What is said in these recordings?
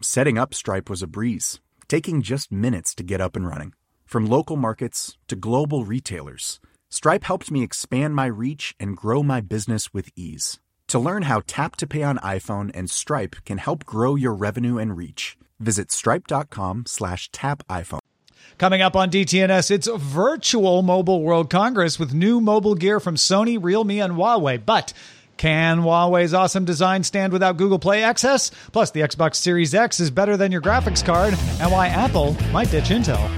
Setting up Stripe was a breeze, taking just minutes to get up and running. From local markets to global retailers, Stripe helped me expand my reach and grow my business with ease. To learn how Tap to Pay on iPhone and Stripe can help grow your revenue and reach, visit stripe.com slash tap iPhone. Coming up on DTNS, it's virtual Mobile World Congress with new mobile gear from Sony, Realme, and Huawei. But can Huawei's awesome design stand without Google Play access? Plus, the Xbox Series X is better than your graphics card, and why Apple might ditch Intel.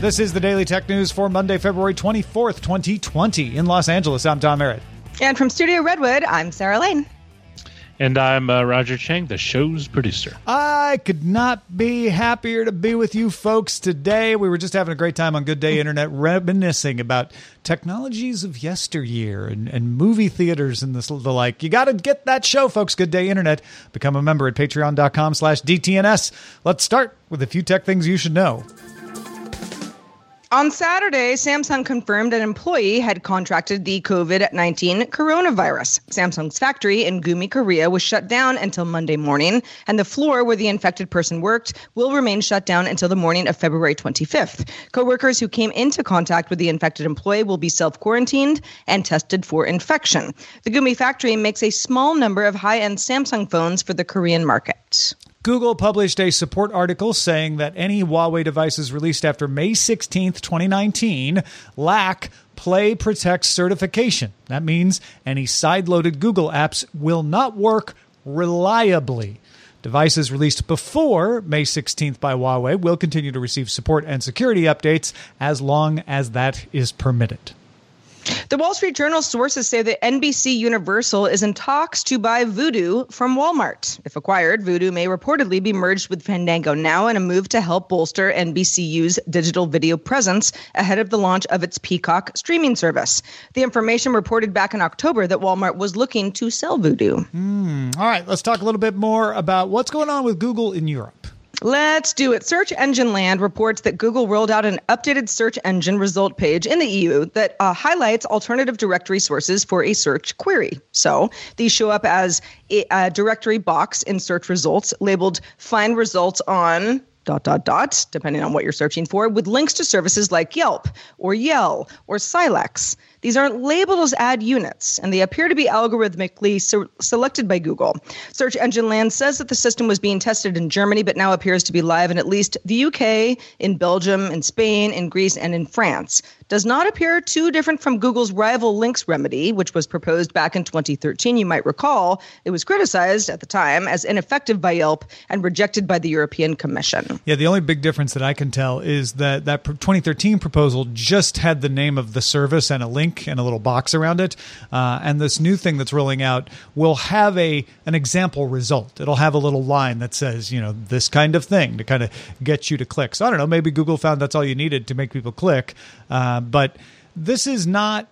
This is the Daily Tech News for Monday, February 24th, 2020. In Los Angeles, I'm Tom Merritt. And from Studio Redwood, I'm Sarah Lane. And I'm uh, Roger Chang, the show's producer. I could not be happier to be with you folks today. We were just having a great time on Good Day Internet, reminiscing about technologies of yesteryear and, and movie theaters and the, the like. You got to get that show, folks. Good Day Internet. Become a member at patreon.com slash DTNS. Let's start with a few tech things you should know. On Saturday, Samsung confirmed an employee had contracted the COVID 19 coronavirus. Samsung's factory in Gumi, Korea was shut down until Monday morning, and the floor where the infected person worked will remain shut down until the morning of February 25th. Coworkers who came into contact with the infected employee will be self quarantined and tested for infection. The Gumi factory makes a small number of high end Samsung phones for the Korean market. Google published a support article saying that any Huawei devices released after May 16, 2019, lack Play Protect certification. That means any side-loaded Google apps will not work reliably. Devices released before May 16th by Huawei will continue to receive support and security updates as long as that is permitted. The Wall Street Journal sources say that NBC Universal is in talks to buy Vudu from Walmart. If acquired, Vudu may reportedly be merged with Fandango now in a move to help bolster NBCU's digital video presence ahead of the launch of its Peacock streaming service. The information reported back in October that Walmart was looking to sell Vudu. Mm, all right, let's talk a little bit more about what's going on with Google in Europe. Let's do it. Search Engine Land reports that Google rolled out an updated search engine result page in the EU that uh, highlights alternative directory sources for a search query. So these show up as a, a directory box in search results labeled Find Results on dot dot dot depending on what you're searching for with links to services like Yelp or Yell or Cylex. These aren't labeled as ad units, and they appear to be algorithmically so- selected by Google. Search Engine Land says that the system was being tested in Germany, but now appears to be live in at least the UK, in Belgium, in Spain, in Greece, and in France. Does not appear too different from Google's rival links remedy, which was proposed back in 2013. You might recall it was criticized at the time as ineffective by Yelp and rejected by the European Commission. Yeah, the only big difference that I can tell is that that 2013 proposal just had the name of the service and a link link and a little box around it. Uh, and this new thing that's rolling out will have a an example result. It'll have a little line that says, you know, this kind of thing to kind of get you to click. So I don't know. Maybe Google found that's all you needed to make people click. Uh, but this is not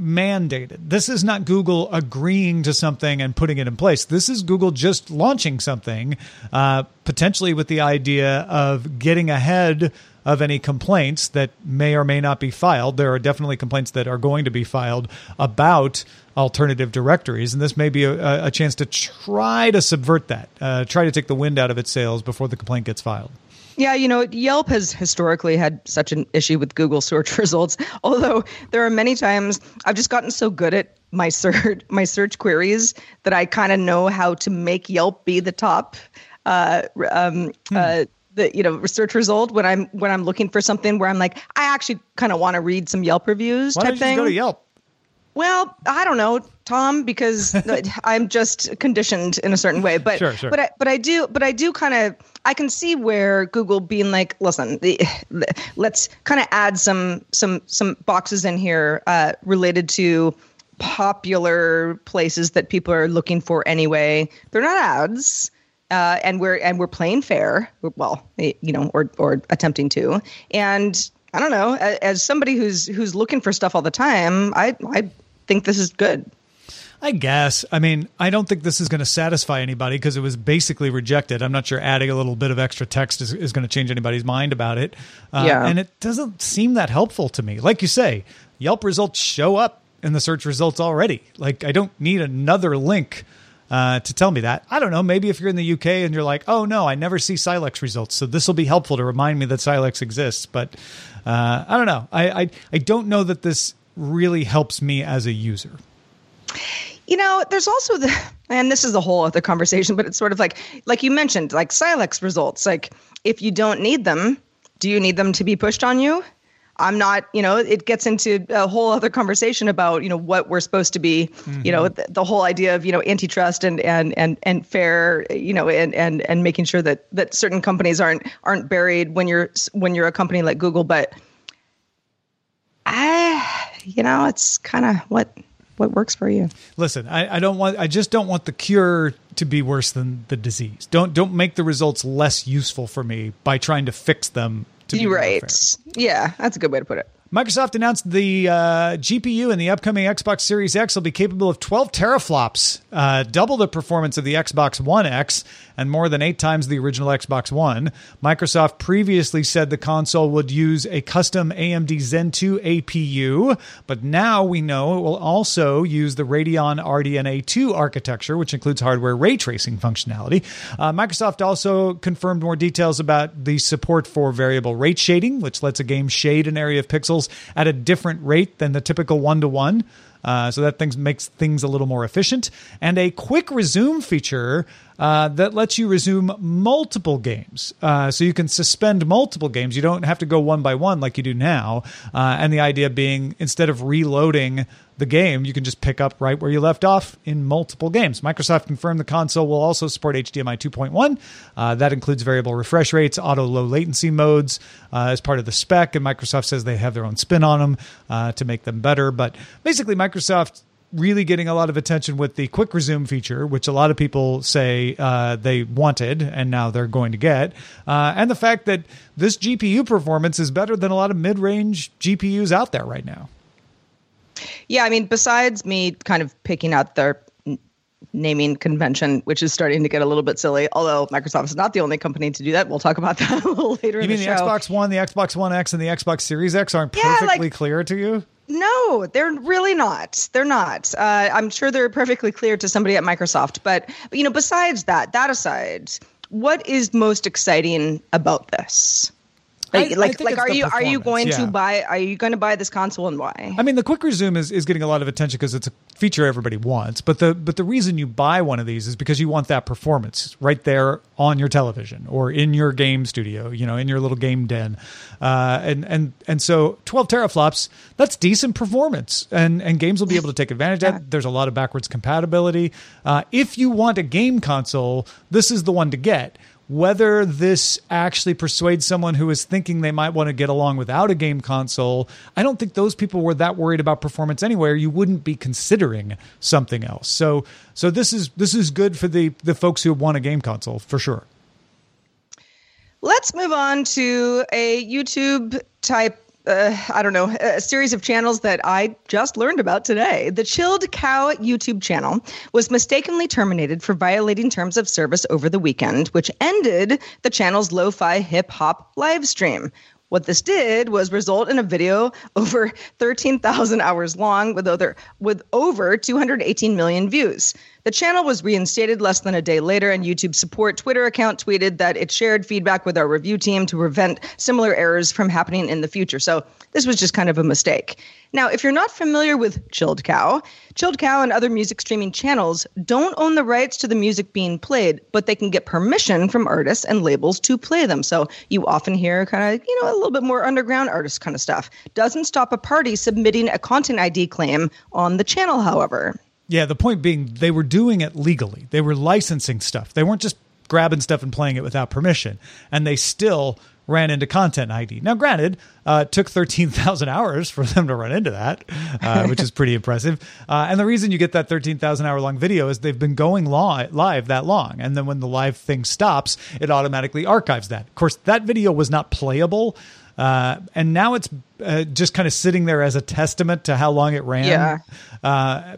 mandated. This is not Google agreeing to something and putting it in place. This is Google just launching something, uh, potentially with the idea of getting ahead of any complaints that may or may not be filed. There are definitely complaints that are going to be filed about alternative directories, and this may be a, a chance to try to subvert that, uh, try to take the wind out of its sails before the complaint gets filed. Yeah, you know, Yelp has historically had such an issue with Google search results. Although there are many times I've just gotten so good at my search my search queries that I kind of know how to make Yelp be the top uh, um, hmm. uh, the you know research result when I'm when I'm looking for something where I'm like I actually kind of want to read some Yelp reviews Why type don't you thing. Go to Yelp. Well, I don't know, Tom, because I'm just conditioned in a certain way. But sure, sure. but I, but I do but I do kind of I can see where Google being like, listen, the, the, let's kind of add some some some boxes in here uh, related to popular places that people are looking for anyway. They're not ads. Uh, and we're and we're playing fair, well, you know, or or attempting to. And I don't know, as, as somebody who's who's looking for stuff all the time, I I think this is good. I guess. I mean, I don't think this is going to satisfy anybody because it was basically rejected. I'm not sure adding a little bit of extra text is, is going to change anybody's mind about it. Uh, yeah. And it doesn't seem that helpful to me. Like you say, Yelp results show up in the search results already. Like, I don't need another link uh, to tell me that. I don't know. Maybe if you're in the UK and you're like, oh no, I never see Cylex results, so this will be helpful to remind me that Cylex exists. But uh, I don't know. I, I I don't know that this really helps me as a user. You know, there's also the, and this is a whole other conversation, but it's sort of like, like you mentioned, like Cylex results. Like, if you don't need them, do you need them to be pushed on you? I'm not, you know, it gets into a whole other conversation about, you know, what we're supposed to be, mm-hmm. you know, the, the, whole idea of, you know, antitrust and and and and fair, you know, and and and making sure that that certain companies aren't aren't buried when you're when you're a company like Google, but I, you know, it's kind of what what works for you. Listen, I, I, don't want. I just don't want the cure to be worse than the disease. Don't don't make the results less useful for me by trying to fix them. To be right. Yeah, that's a good way to put it. Microsoft announced the uh, GPU in the upcoming Xbox Series X will be capable of 12 teraflops, uh, double the performance of the Xbox One X, and more than eight times the original Xbox One. Microsoft previously said the console would use a custom AMD Zen 2 APU, but now we know it will also use the Radeon RDNA 2 architecture, which includes hardware ray tracing functionality. Uh, Microsoft also confirmed more details about the support for variable rate shading, which lets a game shade an area of pixels at a different rate than the typical one to one. so that things makes things a little more efficient, and a quick resume feature uh, that lets you resume multiple games. Uh, so you can suspend multiple games. You don't have to go one by one like you do now. Uh, and the idea being instead of reloading the game, you can just pick up right where you left off in multiple games. Microsoft confirmed the console will also support HDMI 2.1. Uh, that includes variable refresh rates, auto low latency modes uh, as part of the spec. And Microsoft says they have their own spin on them uh, to make them better. But basically, Microsoft really getting a lot of attention with the quick resume feature, which a lot of people say uh, they wanted and now they're going to get, uh, and the fact that this GPU performance is better than a lot of mid range GPUs out there right now. Yeah, I mean, besides me kind of picking out their naming convention, which is starting to get a little bit silly. Although Microsoft is not the only company to do that. We'll talk about that a little later. You mean the, the Xbox One, the Xbox One X, and the Xbox Series X aren't yeah, perfectly like, clear to you? No, they're really not. They're not. Uh, I'm sure they're perfectly clear to somebody at Microsoft. But, but, you know, besides that, that aside, what is most exciting about this? Like, I, like, I like are you are you going yeah. to buy? Are you going to buy this console and why? I mean, the quick resume is, is getting a lot of attention because it's a feature everybody wants. But the but the reason you buy one of these is because you want that performance right there on your television or in your game studio, you know, in your little game den. Uh, and and and so 12 teraflops, that's decent performance, and and games will be able to take advantage of that. There's a lot of backwards compatibility. Uh, if you want a game console, this is the one to get whether this actually persuades someone who is thinking they might want to get along without a game console, I don't think those people were that worried about performance anywhere. You wouldn't be considering something else. So so this is this is good for the the folks who want a game console for sure. Let's move on to a YouTube type uh, I don't know, a series of channels that I just learned about today. The Chilled Cow YouTube channel was mistakenly terminated for violating terms of service over the weekend, which ended the channel's lo fi hip hop live stream. What this did was result in a video over 13,000 hours long with over, with over 218 million views. The channel was reinstated less than a day later, and YouTube support Twitter account tweeted that it shared feedback with our review team to prevent similar errors from happening in the future. So this was just kind of a mistake. Now, if you're not familiar with Chilled Cow, Chilled Cow and other music streaming channels don't own the rights to the music being played, but they can get permission from artists and labels to play them. So you often hear kind of, you know, a little bit more underground artist kind of stuff. Doesn't stop a party submitting a content ID claim on the channel, however. Yeah, the point being they were doing it legally. They were licensing stuff. They weren't just grabbing stuff and playing it without permission. And they still ran into content ID. Now, granted, uh, it took 13,000 hours for them to run into that, uh, which is pretty impressive. Uh, and the reason you get that 13,000 hour long video is they've been going li- live that long. And then when the live thing stops, it automatically archives that. Of course, that video was not playable. Uh, and now it's uh, just kind of sitting there as a testament to how long it ran. Yeah. Uh,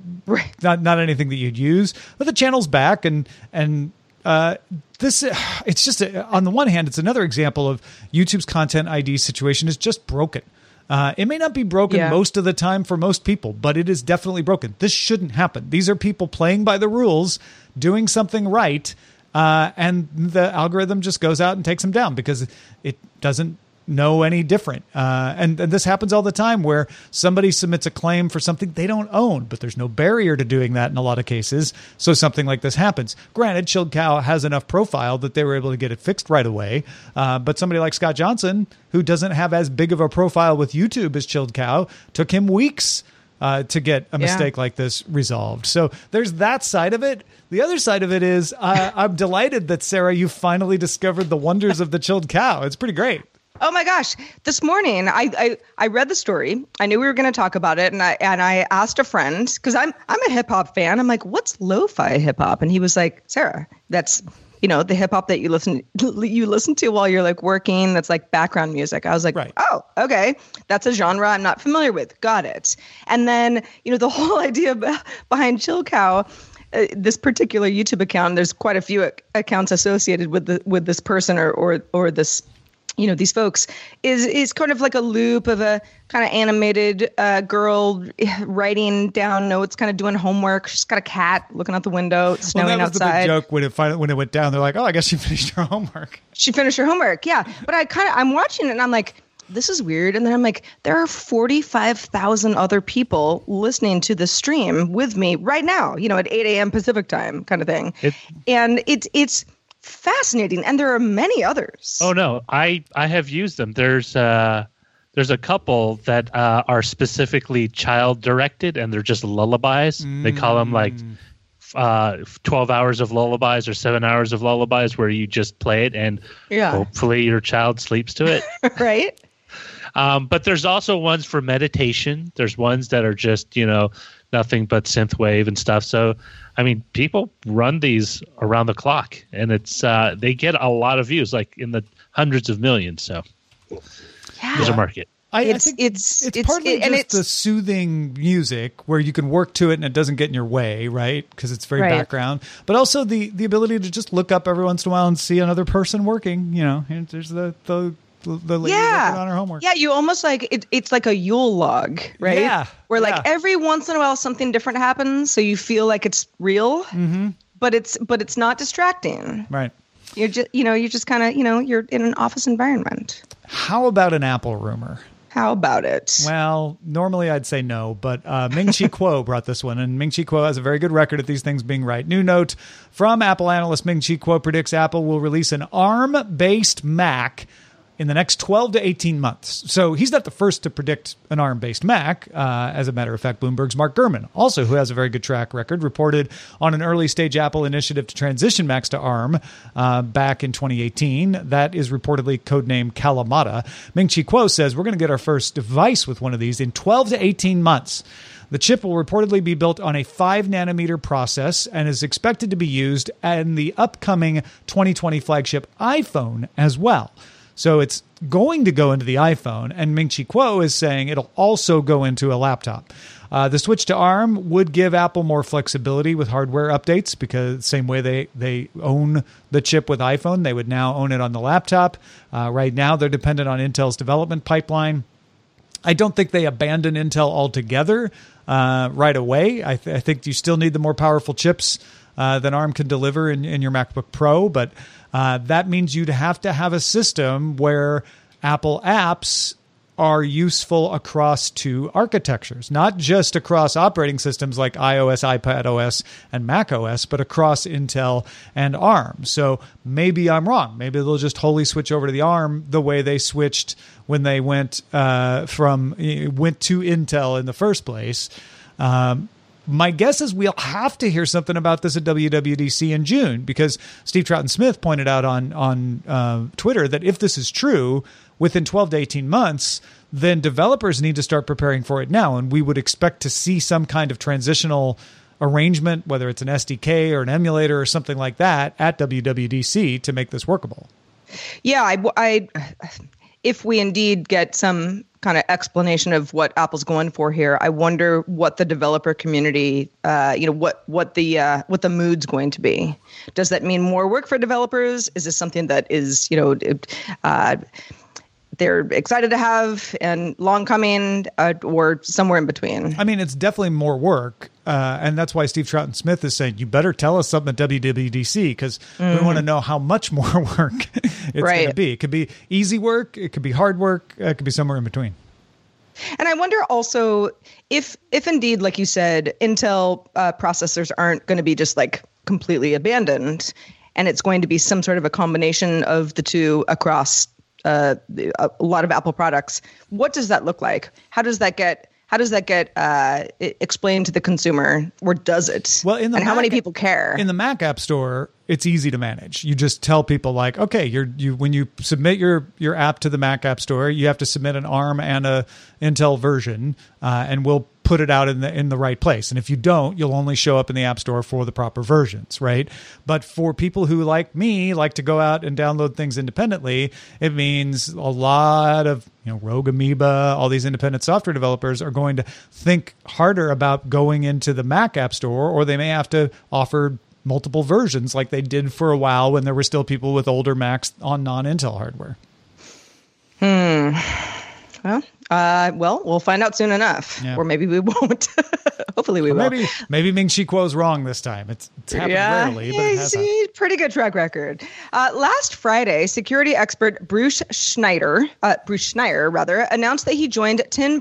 not not anything that you'd use, but the channel's back, and and uh, this it's just a, on the one hand, it's another example of YouTube's content ID situation is just broken. Uh, it may not be broken Yeah. most of the time for most people, but it is definitely broken. This shouldn't happen. These are people playing by the rules, doing something right, uh, and the algorithm just goes out and takes them down because it doesn't know any different. Uh, and, and this happens all the time where somebody submits a claim for something they don't own, but there's no barrier to doing that in a lot of cases. So something like this happens. Granted, Chilled Cow has enough profile that they were able to get it fixed right away. Uh, but somebody like Scott Johnson, who doesn't have as big of a profile with YouTube as Chilled Cow, took him weeks. Uh, to get a Yeah. mistake like this resolved. So there's that side of it. The other side of it is uh, I'm delighted that Sarah, you finally discovered the wonders of the chilled cow. It's pretty great. Oh my gosh! This morning, I I, I read the story. I knew we were going to talk about it, and I and I asked a friend because I'm I'm a hip hop fan. I'm like, what's lo-fi hip hop? And he was like, Sarah, that's you know the hip hop that you listen you listen to while you're like working. That's like background music. I was like, Right. oh, okay, that's a genre I'm not familiar with. Got it. And then you know the whole idea behind Chill Cow. Uh, this particular YouTube account, there's quite a few ac- accounts associated with the with this person or or or this you know these folks is is kind of like a loop of a kind of animated uh, girl writing down notes, kind of doing homework. She's got a cat looking out the window. It's Well, snowing that was the big joke when it finally when it went down. They're like, "Oh, I guess she finished her homework." She finished her homework, yeah. But I kind of I'm watching it and I'm like, this is weird. And then I'm like, there are 45,000 other people listening to the stream with me right now. You know, at 8 a.m. Pacific time, kind of thing. It- and it's it's fascinating, and there are many others. Oh no, I I have used them. There's uh there's a couple that uh, are specifically child directed, and they're just lullabies. They call them like uh, twelve hours of lullabies or seven hours of lullabies, where you just play it, and Yeah. hopefully your child sleeps to it. right? Um, but there's also ones for meditation. There's ones that are just you know nothing but synthwave and stuff. So I mean, people run these around the clock, and it's uh, they get a lot of views, like in the hundreds of millions. So Yeah. there's a market. I, It's- I think it's- it's it's- partly it- and just it's- the soothing music where you can work to it and it doesn't get in your way, right? Because it's very Right. background. But also the the ability to just look up every once in a while and see another person working. You know, and there's the the the lady yeah. on her homework. Yeah, you almost like it, it's like a Yule log, right? Yeah, Where like yeah. every once in a while something different happens, so you feel like it's real, mm-hmm. but it's but it's not distracting. Right. You're just you know you're just kind of you know you're in an office environment. How about an Apple rumor? How about it? Well, normally I'd say no, but uh, Ming Chi Kuo brought this one, and Ming Chi Kuo has a very good record at these things being right. New note from Apple analyst Ming Chi Kuo predicts Apple will release an ARM-based Mac in the next 12 to 18 months. So he's not the first to predict an ARM based Mac. Uh, as a matter of fact, Bloomberg's Mark Gurman, also who has a very good track record, reported on an early stage Apple initiative to transition Macs to ARM uh, back in 2018. That is reportedly codenamed Kalamata. Ming Chi Kuo says we're going to get our first device with one of these in 12 to 18 months. The chip will reportedly be built on a 5 nanometer process and is expected to be used in the upcoming 2020 flagship iPhone as well. So it's going to go into the iPhone, and Ming Chi Kuo is saying it'll also go into a laptop. Uh, the switch to ARM would give Apple more flexibility with hardware updates because same way they they own the chip with iPhone, they would now own it on the laptop. Uh, right now, they're dependent on Intel's development pipeline. I don't think they abandon Intel altogether, uh, right away. I, th- I, think you still need the more powerful chips uh, than ARM can deliver in, in your MacBook Pro, but uh, that means you'd have to have a system where Apple apps are useful across two architectures, not just across operating systems like iOS, iPad OS, and Mac OS, but across Intel and ARM. So maybe I'm wrong. Maybe they'll just wholly switch over to the ARM the way they switched when they went uh, from went to Intel in the first place. Um, my guess is we'll have to hear something about this at WWDC in June because Steve Troughton-Smith pointed out on on uh, Twitter that if this is true, within 12 to 18 months, then developers need to start preparing for it now. And we would expect to see some kind of transitional arrangement, whether it's an SDK or an emulator or something like that, at WWDC to make this workable. Yeah, I, I if we indeed get some kind of explanation of what Apple's going for here, I wonder what the developer community, uh, you know, what what the uh, what the mood's going to be. Does that mean more work for developers? Is this something that is, you know, uh, they're excited to have and long coming uh, or somewhere in between. I mean, it's definitely more work. Uh, and that's why Steve Troughton-Smith is saying, you better tell us something at WWDC because mm-hmm. we want to know how much more work it's right. going to be. It could be easy work, it could be hard work, it could be somewhere in between. And I wonder also if, if indeed, like you said, Intel uh, processors aren't going to be just like completely abandoned, and it's going to be some sort of a combination of the two across uh, a lot of Apple products. What does that look like? How does that get how does that get uh, explained to the consumer, or does it? Well, in the and Mac, how many people care? In the Mac App Store, it's easy to manage. You just tell people like, okay, you're you when you submit your your app to the Mac App Store, you have to submit an ARM and a Intel version, uh, and we'll put it out in the in the right place. And if you don't, you'll only show up in the App Store for the proper versions, right? But for people who like me like to go out and download things independently, it means a lot of you know Rogue Amoeba, all these independent software developers are going to think harder about going into the Mac App Store, or they may have to offer multiple versions like they did for a while when there were still people with older Macs on non-Intel hardware. Hmm. Well, uh, well, we'll find out soon enough, yeah. or maybe we won't. Hopefully, we or will. Maybe maybe Ming Chi Kuo's wrong this time. It's, it's happened yeah, rarely, but it has see, pretty good track record. Uh, last Friday, security expert Bruce Schneider, uh, Bruce Schneier rather, announced that he joined Tim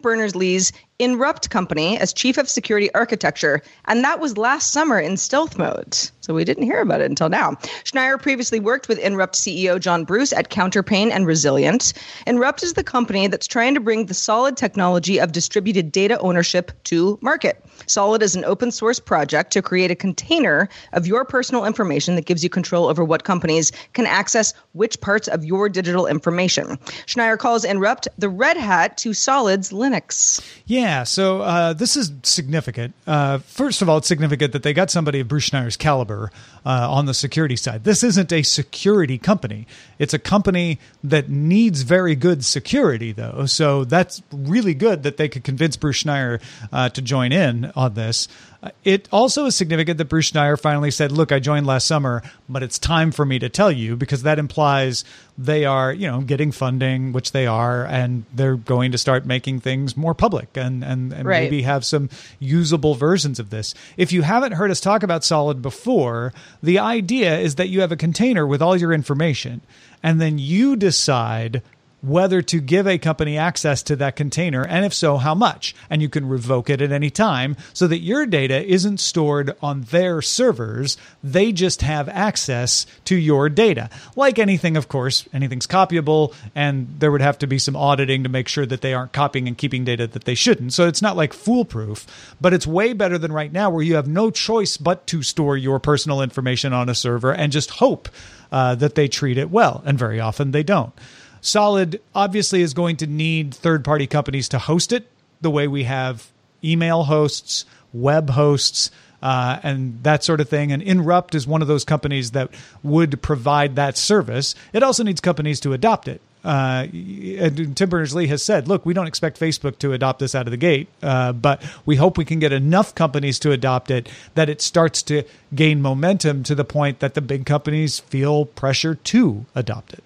Berners-Lee's Inrupt company as chief of security architecture, and that was last summer in stealth mode. So we didn't hear about it until now. Schneier previously worked with Inrupt CEO John Bruce at Counterpane and Resilient. Inrupt is the company that's trying to bring the solid technology of distributed data ownership to market. Solid is an open source project to create a container of your personal information that gives you control over what companies can access which parts of your digital information. Schneier calls Inrupt the red hat to Solid's Linux. Yeah, so uh, this is significant. Uh, first of all, it's significant that they got somebody of Bruce Schneier's caliber uh, on the security side. This isn't a security company. It's a company that needs very good security, though. So that's really good that they could convince Bruce Schneier uh, to join in on this. Uh, it also is significant that Bruce Schneier finally said, "Look, I joined last summer, but it's time for me to tell you because that implies they are, you know, getting funding, which they are, and they're going to start making things more public and and, and right. maybe have some usable versions of this. If you haven't heard us talk about Solid before, the idea is that you have a container with all your information, and then you decide whether to give a company access to that container, and if so, how much. And you can revoke it at any time so that your data isn't stored on their servers. They just have access to your data. Like anything, of course, anything's copyable, and there would have to be some auditing to make sure that they aren't copying and keeping data that they shouldn't. So it's not like foolproof, but it's way better than right now where you have no choice but to store your personal information on a server and just hope uh, that they treat it well. And very often they don't. Solid obviously is going to need third party companies to host it the way we have email hosts, web hosts, uh, and that sort of thing. And Inrupt is one of those companies that would provide that service. It also needs companies to adopt it. Uh, and Tim Berners Lee has said, look, we don't expect Facebook to adopt this out of the gate, uh, but we hope we can get enough companies to adopt it that it starts to gain momentum to the point that the big companies feel pressure to adopt it.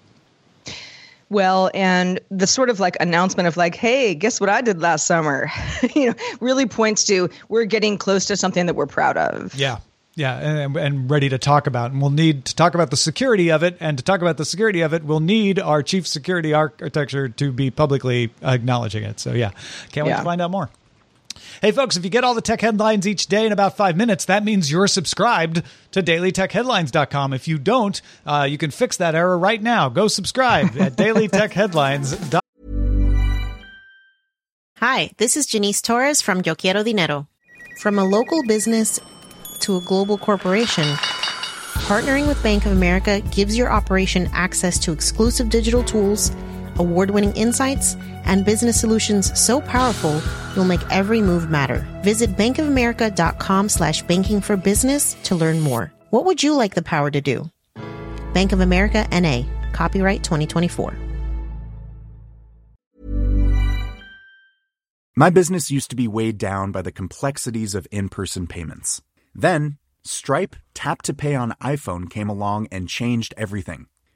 Well, and the sort of like announcement of like, hey, guess what I did last summer? you know, really points to we're getting close to something that we're proud of. Yeah. Yeah, and, and ready to talk about. And we'll need to talk about the security of it. And to talk about the security of it, we'll need our chief security architecture to be publicly acknowledging it. So, yeah, can't wait Yeah. to find out more. Hey, folks, if you get all the tech headlines each day in about five minutes, that means you're subscribed to dailytechheadlines.com. If you don't, uh, you can fix that error right now. Go subscribe at dailytechheadlines.com. Hi, this is Janice Torres from Yo Quiero Dinero. From a local business to a global corporation, partnering with Bank of America gives your operation access to exclusive digital tools, award winning insights, and business solutions so powerful you'll make every move matter. Visit bankofamerica.com slash banking for business to learn more. What would you like the power to do? Bank of America NA, copyright 2024. My business used to be weighed down by the complexities of in person payments. Then, Stripe Tap to Pay on iPhone came along and changed everything.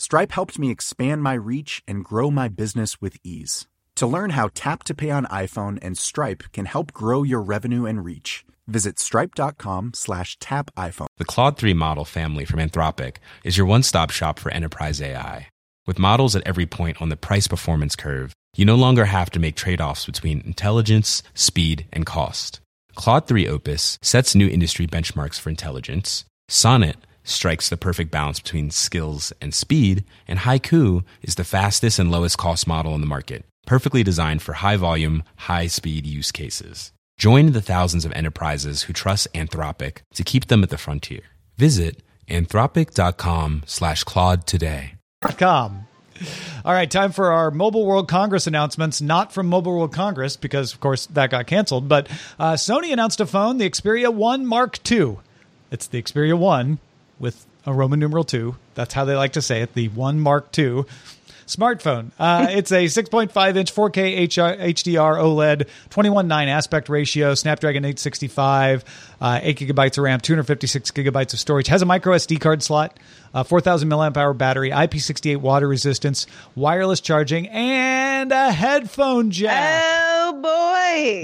Stripe helped me expand my reach and grow my business with ease. To learn how Tap to Pay on iPhone and Stripe can help grow your revenue and reach, visit stripe.com slash tap iPhone. The Claude 3 model family from Anthropic is your one stop shop for enterprise AI. With models at every point on the price performance curve, you no longer have to make trade offs between intelligence, speed, and cost. Claude 3 Opus sets new industry benchmarks for intelligence. Sonnet strikes the perfect balance between skills and speed. And Haiku is the fastest and lowest cost model in the market, perfectly designed for high volume, high speed use cases. Join the thousands of enterprises who trust Anthropic to keep them at the frontier. Visit anthropic.com slash Claude today. Com. All right, time for our Mobile World Congress announcements. Not from Mobile World Congress because, of course, that got canceled. But uh, Sony announced a phone, the Xperia One Mark II. It's the Xperia One with a Roman numeral two. That's how they like to say it. The One Mark II smartphone. Uh, it's a 6.5 inch 4K HR, HDR OLED, 21.9 aspect ratio, Snapdragon 865, uh, 8 gigabytes of RAM, 256 gigabytes of storage. Has a micro SD card slot, uh, 4,000 milliamp hour battery, IP68 water resistance, wireless charging, and a headphone jack. Oh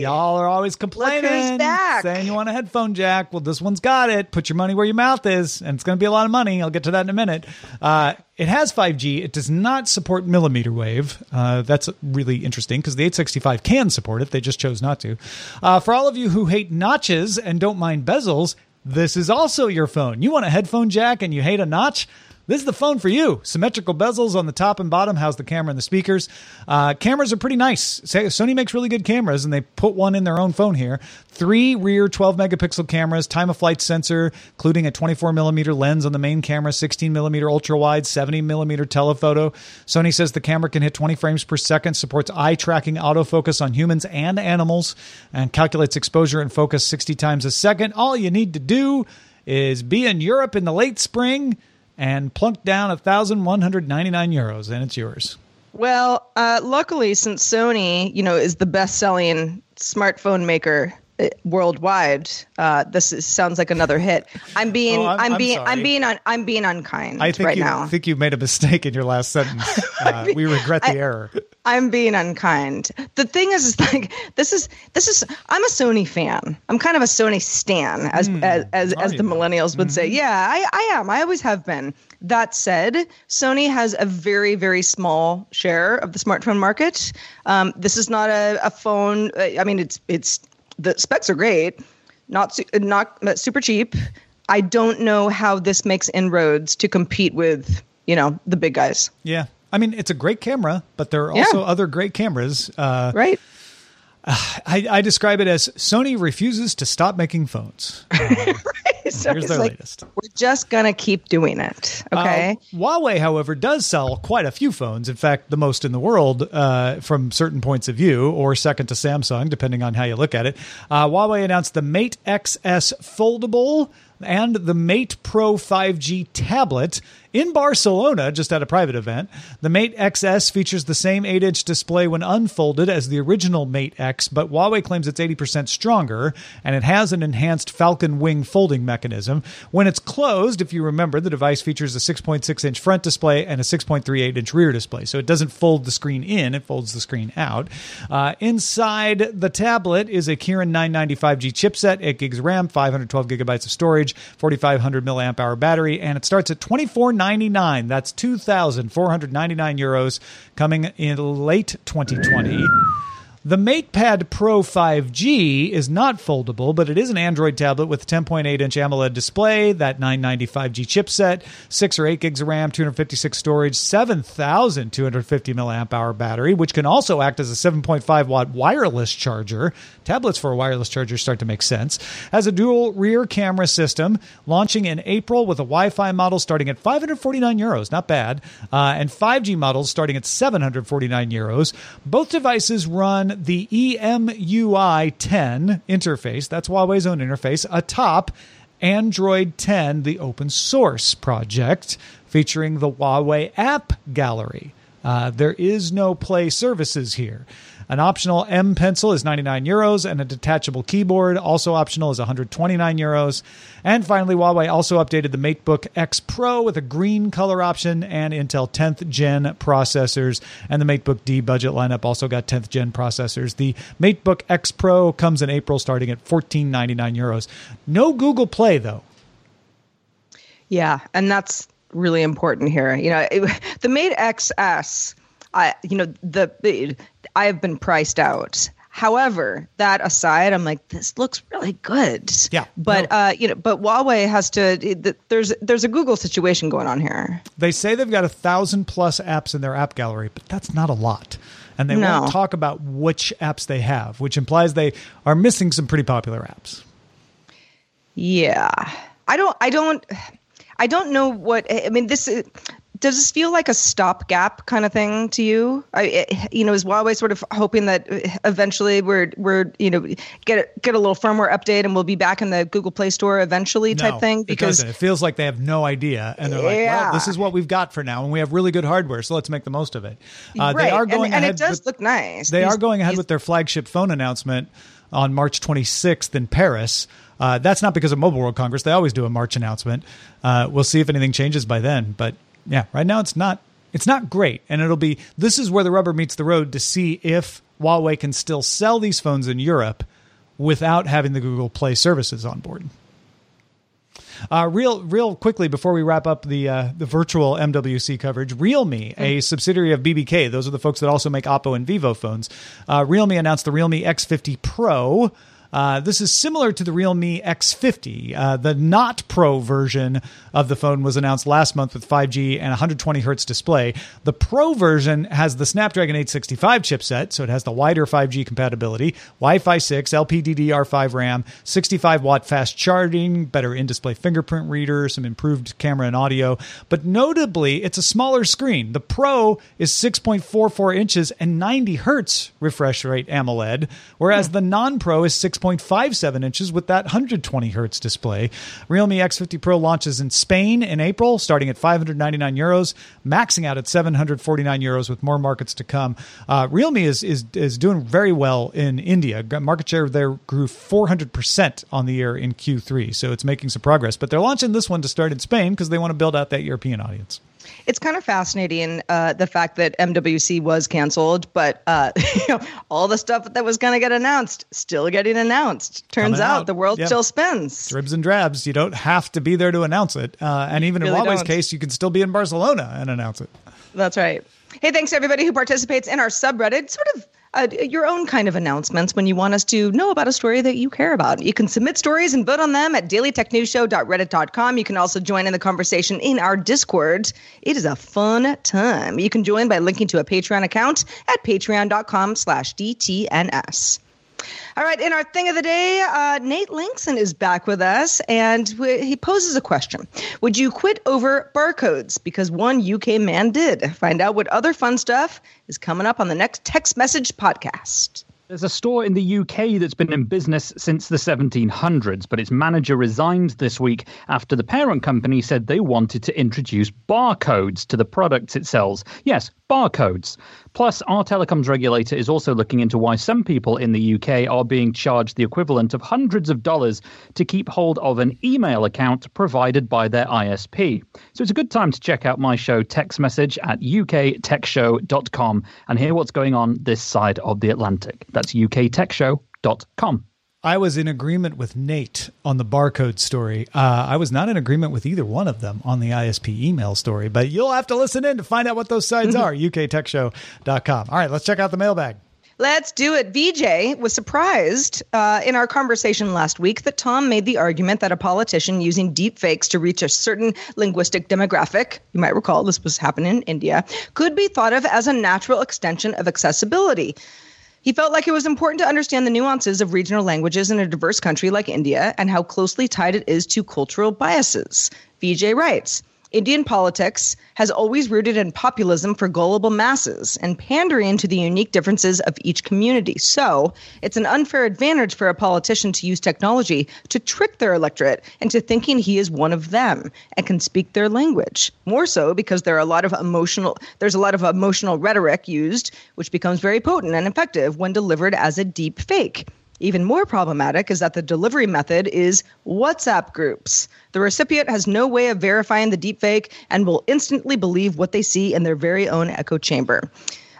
Y'all are always complaining, back. saying you want a headphone jack. Well, this one's got it. Put your money where your mouth is, and it's going to be a lot of money. I'll get to that in a minute. Uh, it has 5G. It does not support millimeter wave. Uh, that's really interesting because the 865 can support it. They just chose not to. Uh, for all of you who hate notches and don't mind bezels, this is also your phone. You want a headphone jack and you hate a notch? This is the phone for you. Symmetrical bezels on the top and bottom house the camera and the speakers. Uh, cameras are pretty nice. Sony makes really good cameras, and they put one in their own phone here. Three rear 12 megapixel cameras, time of flight sensor, including a 24 millimeter lens on the main camera, 16 millimeter ultra wide, 70 millimeter telephoto. Sony says the camera can hit 20 frames per second, supports eye tracking autofocus on humans and animals, and calculates exposure and focus 60 times a second. All you need to do is be in Europe in the late spring and plunk down 1,199 euros, and it's yours. Well, uh, luckily, since Sony, you know, is the best-selling smartphone maker worldwide, uh, this is, sounds like another hit. I'm being, Oh, I'm- I'm, I'm being, sorry. I'm being, un, I'm being unkind I think right you now. think you made a mistake in your last sentence. Uh, we regret the error. I'm being unkind. The thing is, is like this is this is. I'm a Sony fan. I'm kind of a Sony stan, as as as, as the millennials would say. Yeah, I I am. I always have been. That said, Sony has a very very small share of the smartphone market. Um, this is not a, a phone. I mean, it's it's the specs are great, not su- not uh, super cheap. I don't know how this makes inroads to compete with you know the big guys. Yeah. I mean, it's a great camera, but there are Yeah. also other great cameras. Uh, Right. I, I describe it as Sony refuses to stop making phones. Uh, so Here's their like, latest. We're just gonna keep doing it. Okay. Uh, Huawei, however, does sell quite a few phones. In fact, the most in the world uh, from certain points of view, or second to Samsung, depending on how you look at it. Uh, Huawei announced the Mate XS Foldable and the Mate Pro 5G tablet in Barcelona, just at a private event. The Mate XS features the same 8 inch display when unfolded as the original Mate X, but Huawei claims it's 80% stronger and it has an enhanced Falcon Wing folding mechanism. When it's closed, if you remember, the device features a 6.6 inch front display and a 6.38 inch rear display. So it doesn't fold the screen in, it folds the screen out. Uh, inside the tablet is a Kirin 995G chipset, 8 gigs RAM, 512 gigabytes of storage, 4500 milliamp hour battery, and it starts at 24.99. That's 2,499 euros coming in late 2020. The MatePad Pro 5G is not foldable, but it is an Android tablet with a 10.8 inch AMOLED display, that 995G chipset, 6 or 8 gigs of RAM, 256 storage, 7,250 milliamp hour battery, which can also act as a 7.5 watt wireless charger. Tablets for a wireless charger start to make sense. Has a dual rear camera system, launching in April with a Wi Fi model starting at 549 euros, not bad, uh, and 5G models starting at 749 euros. Both devices run the EMUI 10 interface, that's Huawei's own interface, atop Android 10, the open source project featuring the Huawei App Gallery. Uh, there is no Play services here. An optional M pencil is 99 euros, and a detachable keyboard, also optional, is 129 euros. And finally, Huawei also updated the MateBook X Pro with a green color option and Intel 10th gen processors. And the MateBook D budget lineup also got 10th gen processors. The MateBook X Pro comes in April, starting at 14.99 euros. No Google Play though. Yeah, and that's really important here. You know, it, the Mate XS, I you know the, the I have been priced out. However, that aside, I'm like, this looks really good. Yeah, but no. uh, you know, but Huawei has to. it- There's there's a Google situation going on here. They say they've got a thousand plus apps in their app gallery, but that's not a lot. And they No. won't talk about which apps they have, which implies they are missing some pretty popular apps. Yeah, I don't. I don't. I don't know what. I mean, this is- does this feel like a stopgap kind of thing to you? I, it- you know, is Huawei sort of hoping that eventually we're we're you know get get a little firmware update and we'll be back in the Google Play Store eventually type No, thing? Because doesn't. It feels like they have no idea, and they're like, Yeah. "Well, this is what we've got for now, and we have really good hardware, so let's make the most of it." Uh, right, They are and- going and, ahead. it does with, look nice. they These- are going ahead these- with their flagship phone announcement on March 26th in Paris. Uh, that's not because of Mobile World Congress. They always do a March announcement. Uh, we'll see if anything changes by then. But yeah, right now it's not. It's not great, and it'll be. This is where the rubber meets the road to see if Huawei can still sell these phones in Europe without having the Google Play services on board. Uh, real, real quickly before we wrap up the uh, the virtual MWC coverage, Realme, a subsidiary of BBK, those are the folks that also make Oppo and Vivo phones. Uh, Realme announced the Realme X50 Pro. Uh, this is similar to the Realme X50. Uh, the not Pro version of the phone was announced last month with 5G and 120 hertz display. The Pro version has the Snapdragon 865 chipset, so it has the wider 5G compatibility, Wi-Fi 6, LPDDR5 RAM, 65 watt fast charging, better in-display fingerprint reader, some improved camera and audio. But notably, it's a smaller screen. The Pro is 6.44 inches and 90 hertz refresh rate AMOLED, whereas the non-Pro is 6.57 inches with that 120 hertz display. Realme X50 Pro launches in Spain in April, starting at 599 euros, maxing out at 749 euros with more markets to come. Uh, Realme is, is is doing very well in India. Market share there grew 400% on the year in Q3, so it's making some progress. But they're launching this one to start in Spain because they want to build out that European audience. It's kind of fascinating uh, the fact that MWC was canceled, but uh, you know, all the stuff that was going to get announced still getting announced. Turns out, out. the world Yep. still spins. Dribs and drabs. You don't have to be there to announce it. Uh, and even in Really Huawei's don't. case, you can still be in Barcelona and announce it. That's right. Hey, thanks to everybody who participates in our subreddit. Sort of uh, your own kind of announcements when you want us to know about a story that you care about. You can submit stories and vote on them at dailytechnewsshow.reddit.com. You can also join in the conversation in our Discord. It is a fun time. You can join by linking to a Patreon account at patreon.com slash DTNS. All right, in our thing of the day, uh, Nate Lanxon is back with us, and he poses a question: Would you quit over barcodes? Because one UK man did. Find out what other fun stuff is coming up on the next text message podcast. There's a store in the UK that's been in business since the 1700s, but its manager resigned this week after the parent company said they wanted to introduce barcodes to the products it sells. Yes, barcodes. Plus, our telecoms regulator is also looking into why some people in the UK are being charged the equivalent of hundreds of dollars to keep hold of an email account provided by their ISP. So it's a good time to check out my show text message at uktechshow.com and hear what's going on this side of the Atlantic. That's uktechshow.com. I was in agreement with Nate on the barcode story. Uh, I was not in agreement with either one of them on the ISP email story, but you'll have to listen in to find out what those sides are. UKTechShow.com. All right, let's check out the mailbag. Let's do it. VJ was surprised uh, in our conversation last week that Tom made the argument that a politician using deep fakes to reach a certain linguistic demographic, you might recall this was happening in India, could be thought of as a natural extension of accessibility. He felt like it was important to understand the nuances of regional languages in a diverse country like India and how closely tied it is to cultural biases. Vijay writes Indian politics has always rooted in populism for gullible masses and pandering to the unique differences of each community. So, it's an unfair advantage for a politician to use technology to trick their electorate into thinking he is one of them and can speak their language. More so because there are a lot of emotional there's a lot of emotional rhetoric used which becomes very potent and effective when delivered as a deep fake. Even more problematic is that the delivery method is WhatsApp groups. The recipient has no way of verifying the deepfake and will instantly believe what they see in their very own echo chamber.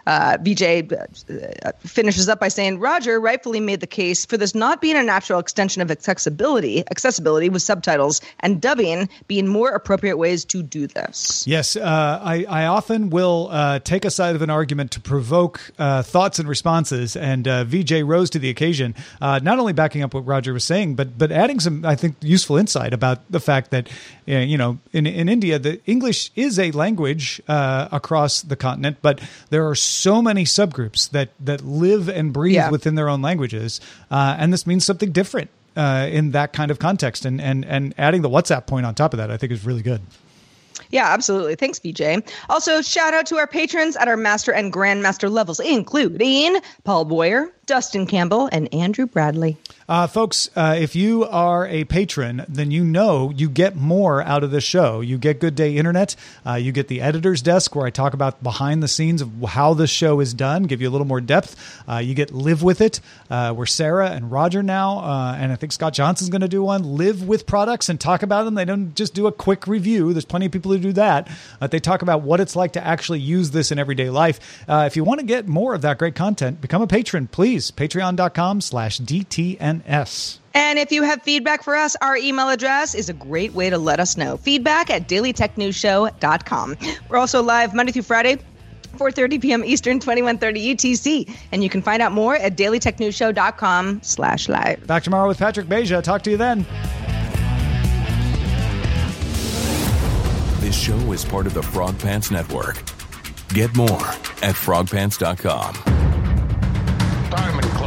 Uh, VJ uh, finishes up by saying Roger rightfully made the case for this not being a natural extension of accessibility, accessibility with subtitles and dubbing being more appropriate ways to do this. Yes, uh, I, I often will uh, take a side of an argument to provoke uh, thoughts and responses, and uh, VJ rose to the occasion, not only backing up what Roger was saying, but but adding some, I think, useful insight about the fact that you know in in India the English is a language across the continent, but there are so many subgroups that that live and breathe yeah. within their own languages, uh, and this means something different uh, in that kind of context. And and and adding the WhatsApp point on top of that, I think is really good. Yeah, absolutely. Thanks, BJ. Also, shout out to our patrons at our master and grandmaster levels, including Paul Boyer, Dustin Campbell, and Andrew Bradley. Uh, folks, uh, if you are a patron, then you know you get more out of the show. You get Good Day Internet. Uh, you get the editor's desk where I talk about behind the scenes of how the show is done, give you a little more depth. Uh, you get Live With It, uh, where Sarah and Roger now, uh, and I think Scott Johnson's going to do one, live with products and talk about them. They don't just do a quick review. There's plenty of people who do that. They talk about what it's like to actually use this in everyday life. if you want to get more of that great content, become a patron, please. Patreon.com slash DTN S. And if you have feedback for us, our email address is a great way to let us know. Feedback at dailytechnewsshow.com. We're also live Monday through Friday, 4.30 p.m. Eastern, 21.30 UTC. And you can find out more at dailytechnewsshow.com slash live. Back tomorrow with Patrick Beja. Talk to you then. This show is part of the Frog Pants Network. Get more at frogpants.com. Diamond Club hopes you have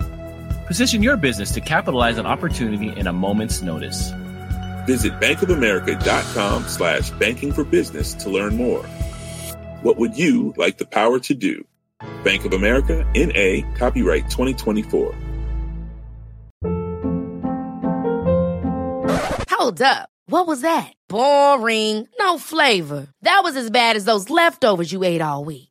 Position your business to capitalize on opportunity in a moment's notice. Visit bankofamerica.com slash banking for business to learn more. What would you like the power to do? Bank of America, N.A., copyright 2024. Hold up. What was that? Boring. No flavor. That was as bad as those leftovers you ate all week.